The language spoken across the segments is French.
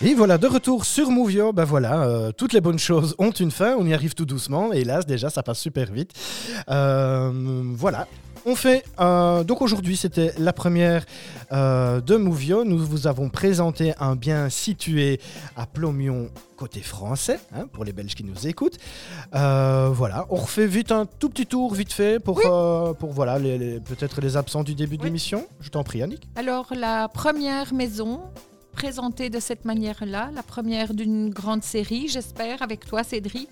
Et voilà, de retour sur Movio, ben voilà, euh, toutes les bonnes choses ont une fin, on y arrive tout doucement, et hélas, déjà, ça passe super vite. Euh, voilà. On fait euh, donc aujourd'hui c'était la première de Movio. Nous vous avons présenté un bien situé à Plomion côté français hein, pour les Belges qui nous écoutent. Voilà, on refait vite un tout petit tour vite fait pour pour voilà les, les- peut-être les absents du début de l'émission. Je t'en prie Annick. Alors, la première maison présentée de cette manière-là, la première d'une grande série, j'espère, avec toi, Cédric.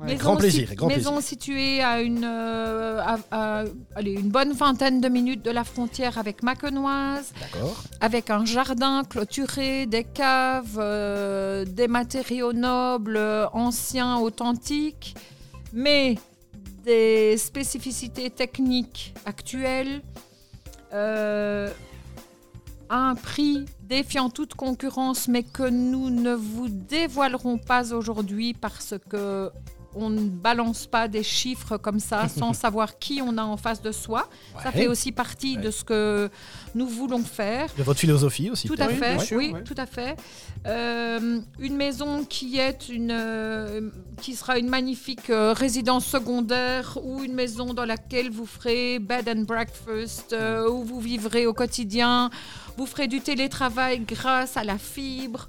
Ouais, grand plaisir, grand maison plaisir. située à une, euh, à- à- allez, une bonne vingtaine de minutes de la frontière avec Macenoise, avec un jardin clôturé, des caves, euh, des matériaux nobles, euh, anciens, authentiques, mais des spécificités techniques actuelles, euh, un prix défiant toute concurrence, mais que nous ne vous dévoilerons pas aujourd'hui parce que on ne balance pas des chiffres comme ça sans savoir qui on a en face de soi. Ça fait aussi partie de ce que nous voulons faire. De votre philosophie aussi. Tout à fait, oui, ouais. tout à fait. Euh, une maison qui est une, euh, qui sera une magnifique euh, résidence secondaire ou une maison dans laquelle vous ferez bed and breakfast, euh, où vous vivrez au quotidien, vous ferez du télétravail grâce à la fibre.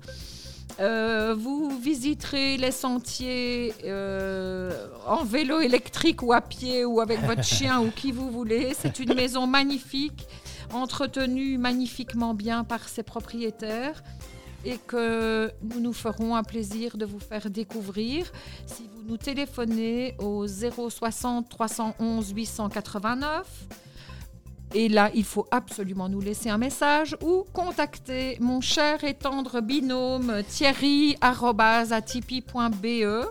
Euh, vous visiterez les sentiers euh, en vélo électrique ou à pied ou avec votre chien ou qui vous voulez. C'est une maison magnifique, entretenue magnifiquement bien par ses propriétaires et que nous nous ferons un plaisir de vous faire découvrir si vous nous téléphonez au 060 311 889. Et là, il faut absolument nous laisser un message ou contacter mon cher et tendre binôme thierry.atipi.be.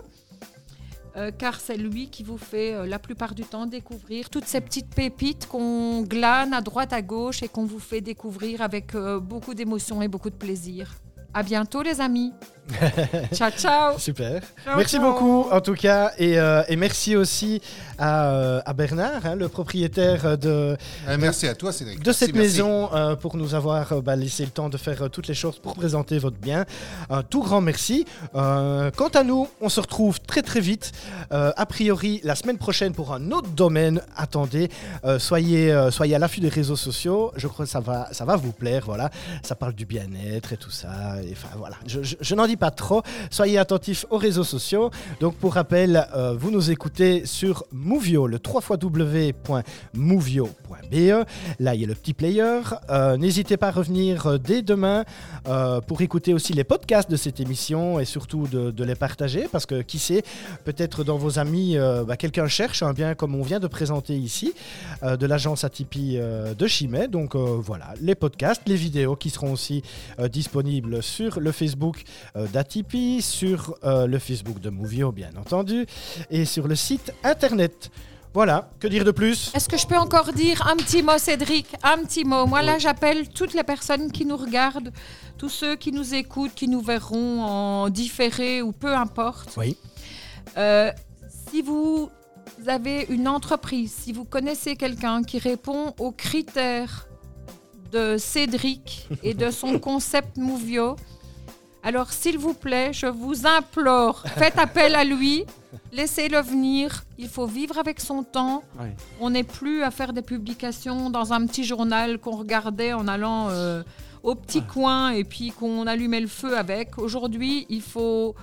euh, car c'est lui qui vous fait euh, la plupart du temps découvrir toutes ces petites pépites qu'on glane à droite à gauche et qu'on vous fait découvrir avec euh, beaucoup d'émotion et beaucoup de plaisir. À bientôt les amis. ciao ciao. Super. Ciao, merci ciao. beaucoup en tout cas et, euh, et merci aussi à, euh, à Bernard, hein, le propriétaire de, Euh, merci à toi, Cédric. de Merci, cette merci. maison euh, pour nous avoir euh, bah, laissé le temps de faire euh, toutes les choses pour présenter votre bien. Un tout grand merci. Euh, quant à nous, on se retrouve très très vite, euh, a priori la semaine prochaine pour un autre domaine. Attendez, euh, soyez, euh, soyez à l'affût des réseaux sociaux. Je crois que ça va, ça va vous plaire. Voilà, ça parle du bien-être et tout ça. Voilà, je, je- n'en dis pas trop. Soyez attentifs aux réseaux sociaux. Donc pour rappel, euh, vous nous écoutez sur Movio, le 3 www.movio.be. Là, il y a le petit player. Euh, N'hésitez pas à revenir euh, dès demain pour écouter aussi les podcasts de cette émission et surtout de, les partager parce que qui sait, peut-être dans vos amis, bah, quelqu'un cherche un bien comme on vient de présenter ici de l'agence Atipi de Chimay. Donc voilà, les podcasts, les vidéos qui seront aussi disponibles sur le Facebook euh, d'Atipi, sur euh, le Facebook de Movio bien entendu et sur le site internet. Voilà, que dire de plus? Est-ce que je peux encore dire un petit mot, Cédric? Un petit mot. Moi, là, j'appelle toutes les personnes qui nous regardent, tous ceux qui nous écoutent, qui nous verront en différé ou peu importe. Oui. Euh, si vous avez une entreprise, si vous connaissez quelqu'un qui répond aux critères de Cédric et de son concept Movio, alors s'il vous plaît, je vous implore, faites appel à lui, laissez-le venir. Il faut vivre avec son temps. Ouais. On n'est plus à faire des publications dans un petit journal qu'on regardait en allant euh, au petit coin et puis qu'on allumait le feu avec. Aujourd'hui, il faut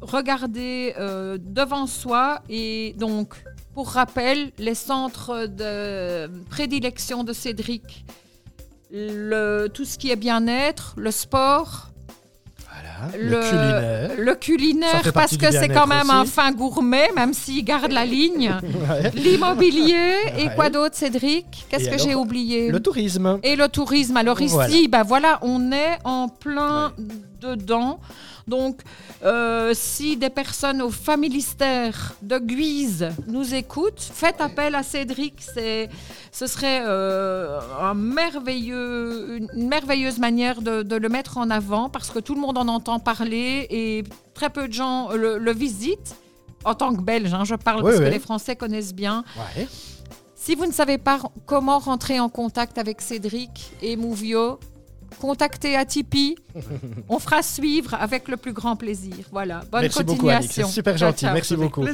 regarder euh, devant soi et donc, pour rappel, les centres de prédilection de Cédric, le, tout ce qui est bien-être, le sport, Voilà, le, culinaire. le culinaire, parce que c'est quand même un fin gourmet, même s'il garde la ligne. Ouais. L'immobilier et quoi d'autre, Cédric? Qu'est-ce Et que j'ai oublié? Le tourisme. Et le tourisme. Alors ici, Voilà. ben voilà, on est en plein dedans. Donc, euh, si des personnes au familistère de Guise nous écoutent, faites appel à Cédric. C'est, ce serait euh, un merveilleux, une merveilleuse manière de, de le mettre en avant parce que tout le monde en entend parler et très peu de gens le, le visitent. En tant que Belge, hein, je parle Oui, parce oui. que les Français connaissent bien. Ouais. Si vous ne savez pas comment rentrer en contact avec Cédric et Mouvio, contactez à Tipeee. On fera suivre avec le plus grand plaisir. Voilà. Bonne Merci beaucoup, continuation. C'est super Ciao, gentil. ciao. Merci beaucoup.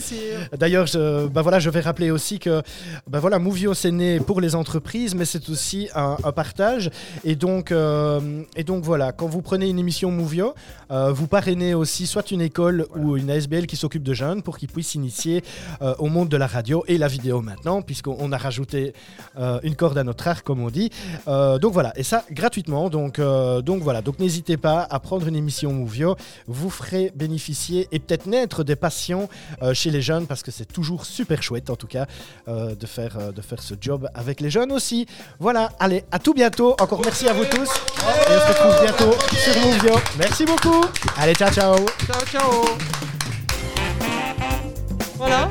D'ailleurs, je, bah voilà, je vais rappeler aussi que bah voilà, Movio c'est né pour les entreprises, mais c'est aussi un, un partage. Et donc, euh, et donc voilà, quand vous prenez une émission Movio, euh, vous parrainez aussi soit une école ou une ASBL qui s'occupe de jeunes pour qu'ils puissent s'initier euh, au monde de la radio et la vidéo maintenant, puisqu'on a rajouté euh, une corde à notre arc, comme on dit. Euh, donc voilà, et ça gratuitement. Donc, euh, donc voilà, donc n'hésitez pas à prendre une émission Movio, vous ferez bénéficier et peut-être naître des passions euh, chez les jeunes parce que c'est toujours super chouette en tout cas euh, de, faire, de faire ce job avec les jeunes aussi. Voilà, allez, à tout bientôt. Encore merci à vous tous et on se retrouve bientôt sur Movio. Merci beaucoup. Allez, ciao ciao. Ciao, ciao. Voilà.